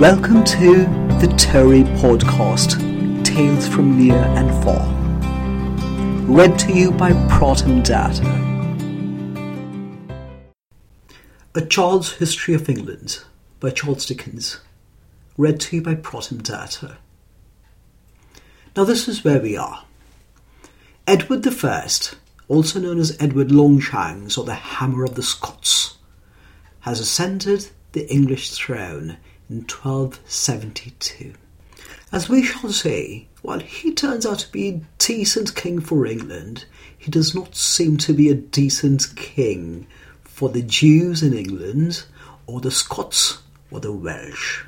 Welcome to the Tory Podcast Tales from Near and Far. Read to you by Protum Data. A Child's History of England by Charles Dickens. Read to you by Protum Data. Now, this is where we are. Edward I, also known as Edward Longshanks or the Hammer of the Scots, has ascended the English throne in 1272. As we shall see, while he turns out to be a decent king for England, he does not seem to be a decent king for the Jews in England, or the Scots, or the Welsh.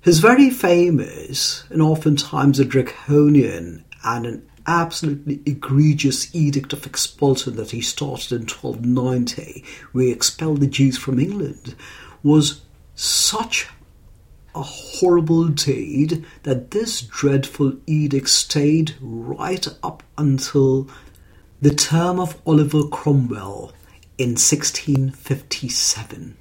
His very famous, and oftentimes a draconian and an absolutely egregious edict of expulsion that he started in 1290, where he expelled the Jews from England, was such a horrible deed that this dreadful edict stayed right up until the term of Oliver Cromwell in 1657.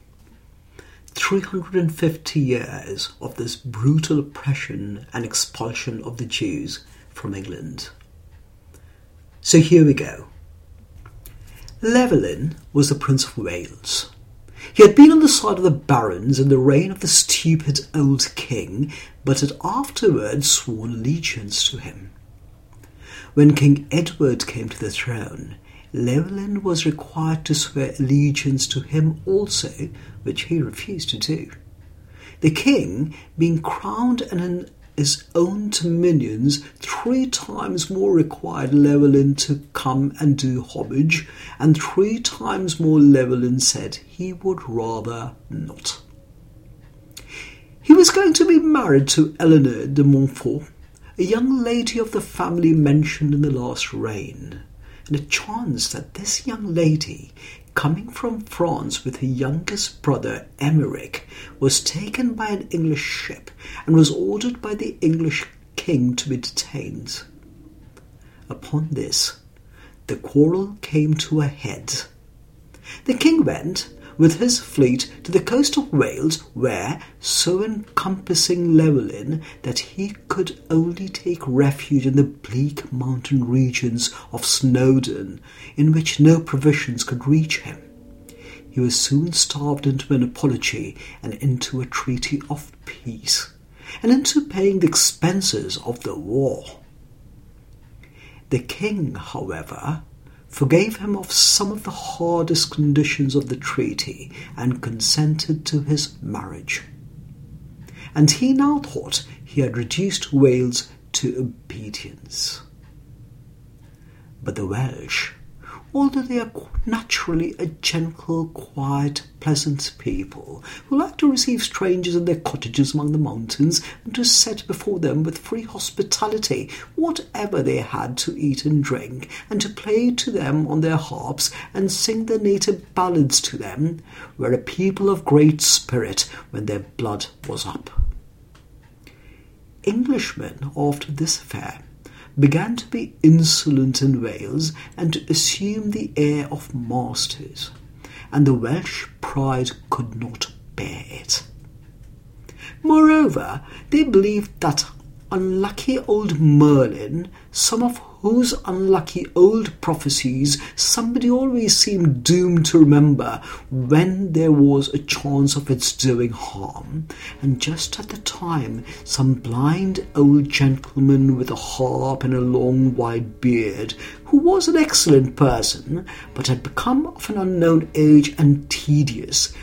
350 years of this brutal oppression and expulsion of the Jews from England. So here we go. Llewellyn was the Prince of Wales. He had been on the side of the barons in the reign of the stupid old king, but had afterwards sworn allegiance to him. When King Edward came to the throne, Llewellyn was required to swear allegiance to him also, which he refused to do. The king, being crowned and in his to minions three times more required Llewellyn to come and do homage, and three times more Llewellyn said he would rather not. He was going to be married to Eleanor de Montfort, a young lady of the family mentioned in the last reign and it chanced that this young lady, coming from France with her youngest brother Emeric, was taken by an English ship and was ordered by the English king to be detained. Upon this, the quarrel came to a head. The king went with his fleet to the coast of Wales, where, so encompassing Llewellyn that he could only take refuge in the bleak mountain regions of Snowdon, in which no provisions could reach him. He was soon starved into an apology and into a treaty of peace, and into paying the expenses of the war. The king, however, forgave him of some of the hardest conditions of the treaty and consented to his marriage. And he now thought he had reduced Wales to obedience. But the Welsh although they are naturally a gentle, quiet, pleasant people who like to receive strangers in their cottages among the mountains and to set before them with free hospitality whatever they had to eat and drink, and to play to them on their harps and sing their native ballads to them, were a people of great spirit when their blood was up. Englishmen, after this affair, began to be insolent in Wales and to assume the air of masters, and the Welsh pride could not bear it. Moreover, they believed that unlucky old Merlin, some of whose unlucky old prophecies somebody always seemed doomed to remember when there was a chance of its doing harm, and just at the time some blind old gentleman with a harp and a long white beard, who was an excellent person, but had become of an unknown age and tedious,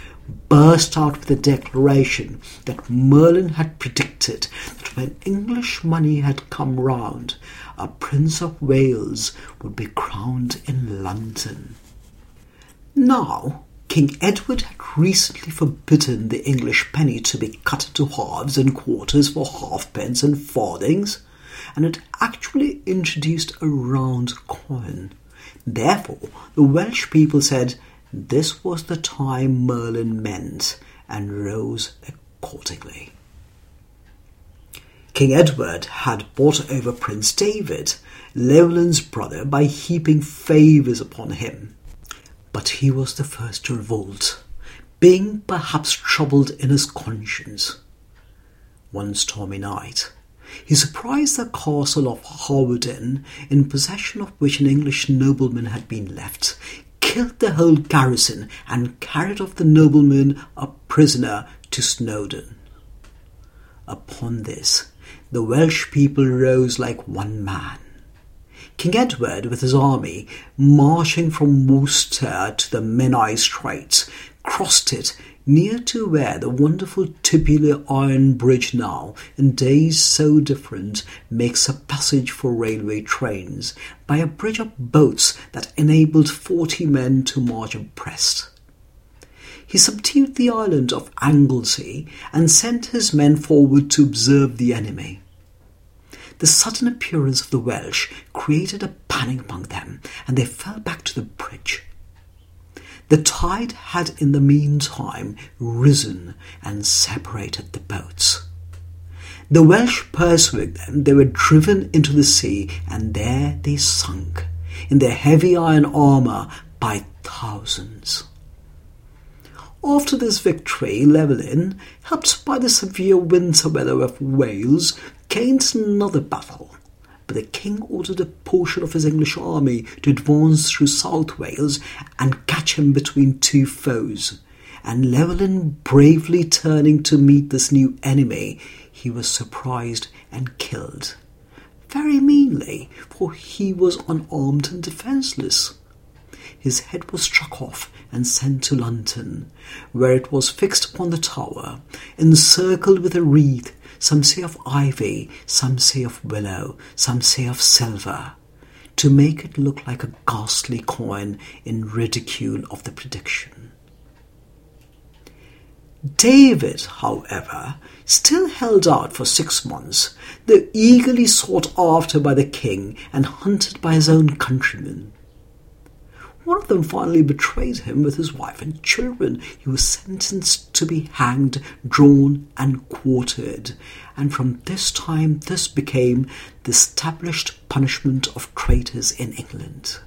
burst out with a declaration that Merlin had predicted that when English money had come round, a Prince of Wales would be crowned in London. Now, King Edward had recently forbidden the English penny to be cut into halves and quarters for halfpence and farthings, and had actually introduced a round coin. Therefore, the Welsh people said this was the time Merlin meant, and rose accordingly. King Edward had bought over Prince David, Llewellyn's brother, by heaping favours upon him. But he was the first to revolt, being perhaps troubled in his conscience. One stormy night, he surprised the castle of Hawarden, in possession of which an English nobleman had been left, killed the whole garrison, and carried off the nobleman a prisoner to Snowdon. Upon this, the Welsh people rose like one man. King Edward, with his army, marching from Worcester to the Menai Straits, crossed it near to where the wonderful tubular iron bridge now, in days so different, makes a passage for railway trains, by a bridge of boats that enabled forty men to march abreast. He subdued the island of Anglesey and sent his men forward to observe the enemy. The sudden appearance of the Welsh created a panic among them, and they fell back to the bridge. The tide had in the meantime risen and separated the boats. The Welsh pursuing them, they were driven into the sea, and there they sunk, in their heavy iron armour, by thousands. After this victory, Llewellyn, helped by the severe winter weather of Wales, gained another battle, but the king ordered a portion of his English army to advance through South Wales and catch him between two foes. And Llewellyn bravely turning to meet this new enemy, he was surprised and killed. Very meanly, for he was unarmed and defenceless. His head was struck off and sent to London, where it was fixed upon the tower, encircled with a wreath some say of ivy, some say of willow, some say of silver, to make it look like a ghastly coin in ridicule of the prediction. David, however, still held out for six months, though eagerly sought after by the king and hunted by his own countrymen. One of them finally betrayed him with his wife and children. He was sentenced to be hanged, drawn, and quartered. And from this time, this became the established punishment of traitors in England.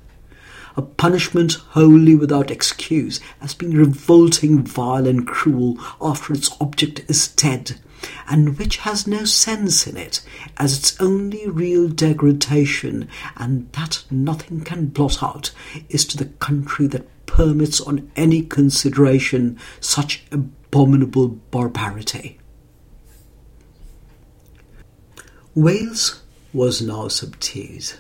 A punishment wholly without excuse, as being revolting, vile, and cruel after its object is dead and which has no sense in it as its only real degradation, and that nothing can blot out, is to the country that permits on any consideration such abominable barbarity. Wales was now subdued.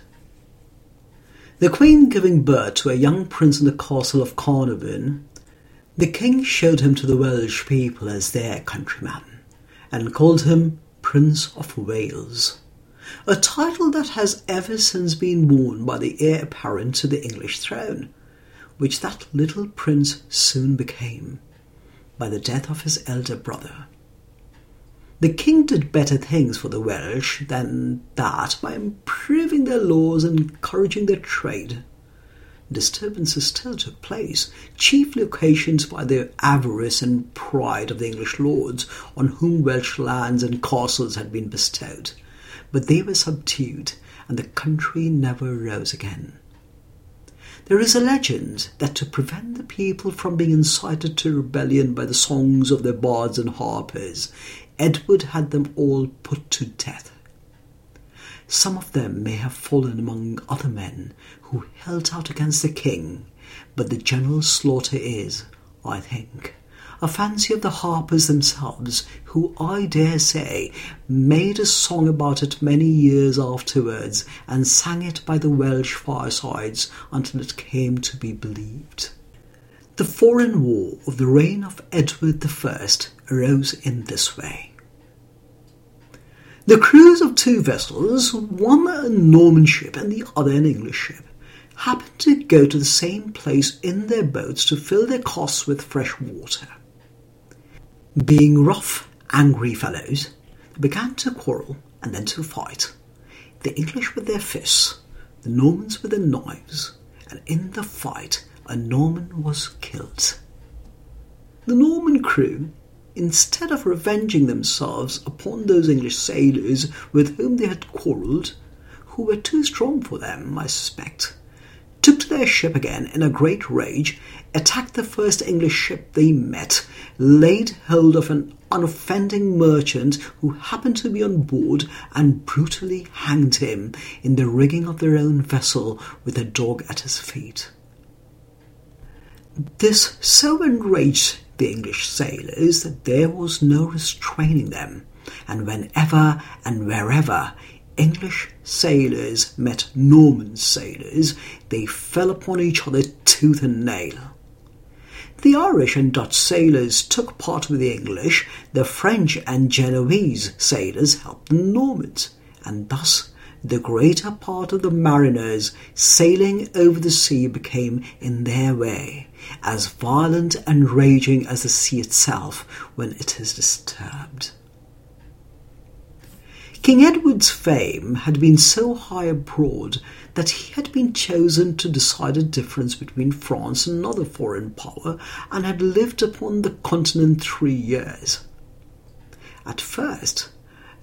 The Queen giving birth to a young prince in the castle of Carnarvon, the king showed him to the Welsh people as their countryman and called him Prince of Wales, a title that has ever since been worn by the heir apparent to the English throne, which that little prince soon became by the death of his elder brother. The king did better things for the Welsh than that by improving their laws and encouraging their trade disturbances still took place, chiefly occasioned by the avarice and pride of the English lords, on whom Welsh lands and castles had been bestowed. But they were subdued, and the country never rose again. There is a legend that to prevent the people from being incited to rebellion by the songs of their bards and harpers, Edward had them all put to death. Some of them may have fallen among other men who held out against the king, but the general slaughter is, I think, a fancy of the harpers themselves, who, I dare say, made a song about it many years afterwards and sang it by the Welsh firesides until it came to be believed. The foreign war of the reign of Edward I arose in this way. The crews of two vessels, one a Norman ship and the other an English ship, happened to go to the same place in their boats to fill their casks with fresh water. Being rough, angry fellows, they began to quarrel and then to fight. The English with their fists, the Normans with their knives, and in the fight a Norman was killed. The Norman crew instead of revenging themselves upon those English sailors with whom they had quarrelled, who were too strong for them, I suspect, took to their ship again in a great rage, attacked the first English ship they met, laid hold of an unoffending merchant who happened to be on board, and brutally hanged him in the rigging of their own vessel with a dog at his feet. This so enraged the English sailors that there was no restraining them, and whenever and wherever English sailors met Norman sailors, they fell upon each other tooth and nail. The Irish and Dutch sailors took part with the English, the French and Genoese sailors helped the Normans, and thus the greater part of the mariners sailing over the sea became in their way as violent and raging as the sea itself when it is disturbed. King Edward's fame had been so high abroad that he had been chosen to decide a difference between France and another foreign power and had lived upon the continent three years. At first,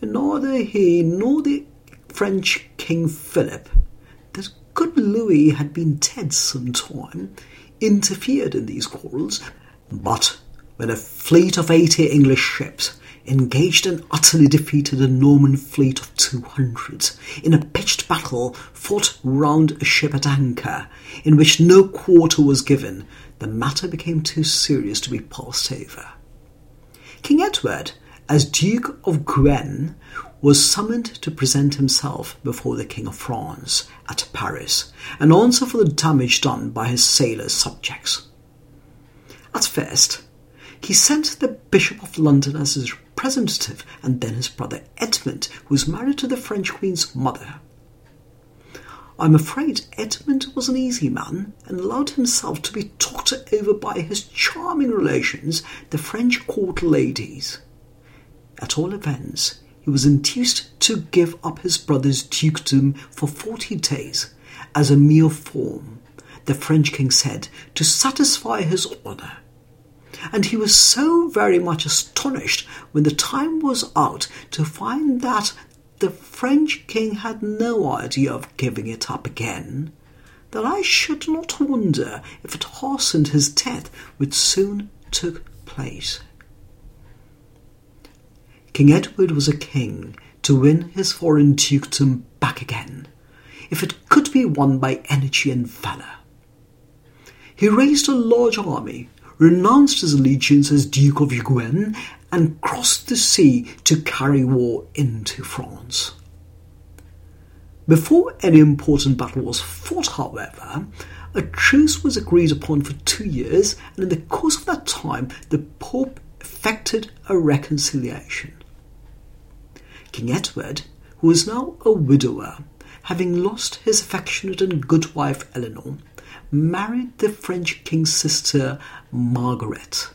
neither he nor the French King Philip, that good Louis had been dead some time, interfered in these quarrels, but when a fleet of eighty English ships engaged and utterly defeated a Norman fleet of two hundred in a pitched battle fought round a ship at anchor, in which no quarter was given, the matter became too serious to be passed over. King Edward, as Duke of Guienne, was summoned to present himself before the King of France at Paris and answer for the damage done by his sailor subjects. At first, he sent the Bishop of London as his representative and then his brother Edmund, who was married to the French Queen's mother. I'm afraid Edmund was an easy man and allowed himself to be talked over by his charming relations, the French court ladies. At all events, he was induced to give up his brother's dukedom for forty days as a mere form, the French king said, to satisfy his honour. And he was so very much astonished when the time was out to find that the French king had no idea of giving it up again, that I should not wonder if it hastened his death, which soon took place. King Edward was a king to win his foreign dukedom back again, if it could be won by energy and valour. He raised a large army, renounced his allegiance as Duke of Guienne, and crossed the sea to carry war into France. Before any important battle was fought, however, a truce was agreed upon for two years, and in the course of that time, the Pope effected a reconciliation. King Edward, who was now a widower, having lost his affectionate and good wife Eleanor, married the French king's sister Margaret,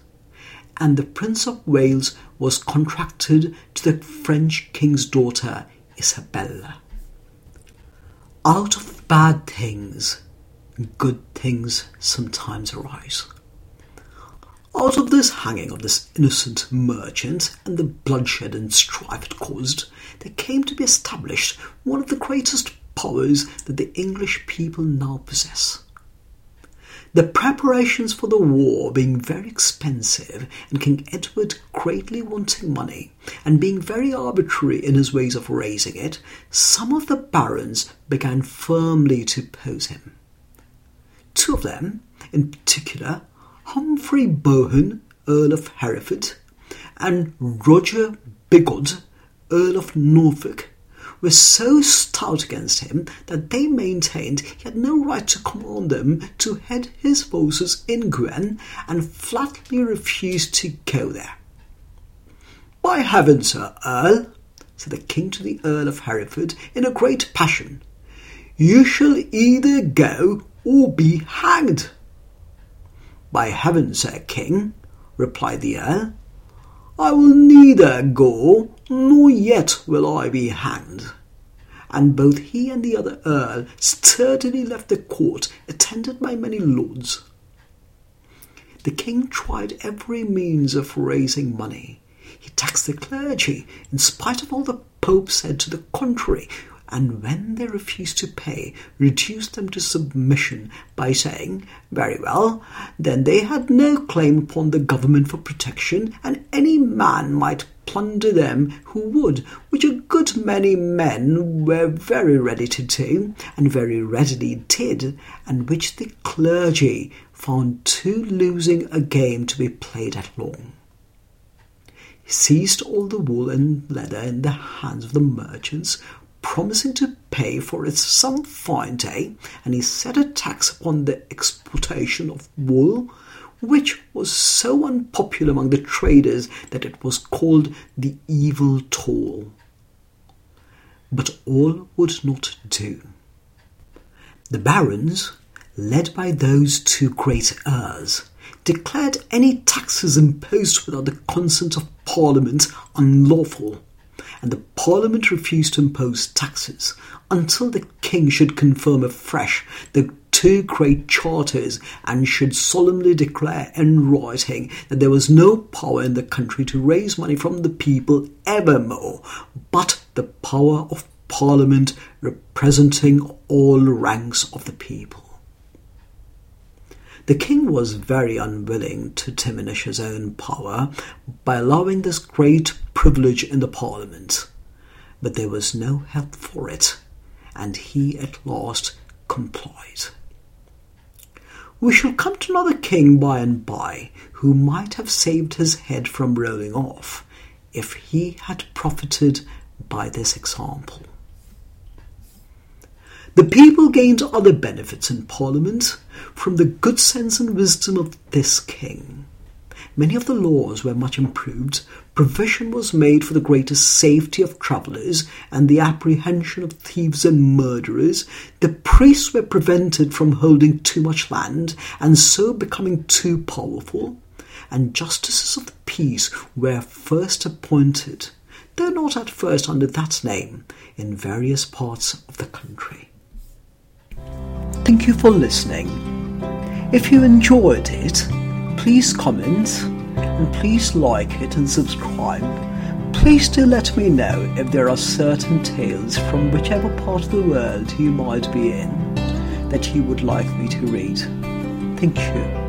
and the Prince of Wales was contracted to the French king's daughter Isabella. Out of bad things, good things sometimes arise. Out of this hanging of this innocent merchant and the bloodshed and strife it caused, there came to be established one of the greatest powers that the English people now possess. The preparations for the war being very expensive, and King Edward greatly wanting money, and being very arbitrary in his ways of raising it, some of the barons began firmly to oppose him. Two of them, in particular, Humphrey Bohun, Earl of Hereford, and Roger Bigod, Earl of Norfolk, were so stout against him that they maintained he had no right to command them to head his forces in Guienne and flatly refused to go there. By heaven, Sir Earl, said the king to the Earl of Hereford in a great passion, you shall either go or be hanged. By heaven, Sir King, replied the Earl, I will neither go, nor yet will I be hanged. And both he and the other Earl sturdily left the court, attended by many lords. The king tried every means of raising money. He taxed the clergy, in spite of all the Pope said to the contrary, and when they refused to pay, reduced them to submission by saying, Very well, then they had no claim upon the government for protection, and any man might plunder them who would, which a good many men were very ready to do, and very readily did, and which the clergy found too losing a game to be played at long. Seized all the wool and leather in the hands of the merchants, promising to pay for it some fine day, and he set a tax upon the exportation of wool, which was so unpopular among the traders that it was called the evil toll. But all would not do. The barons, led by those two great heirs, declared any taxes imposed without the consent of Parliament unlawful, and the Parliament refused to impose taxes until the King should confirm afresh the two great charters and should solemnly declare in writing that there was no power in the country to raise money from the people evermore but the power of Parliament representing all ranks of the people. The king was very unwilling to diminish his own power by allowing this great privilege in the parliament, but there was no help for it, and he at last complied. We shall come to another king by and by who might have saved his head from rolling off if he had profited by this example. The people gained other benefits in Parliament from the good sense and wisdom of this king. Many of the laws were much improved. Provision was made for the greater safety of travellers and the apprehension of thieves and murderers. The priests were prevented from holding too much land and so becoming too powerful. And justices of the peace were first appointed, though not at first under that name, in various parts of the country. Thank you for listening. If you enjoyed it, please comment and please like it and subscribe. Please do let me know if there are certain tales from whichever part of the world you might be in that you would like me to read. Thank you.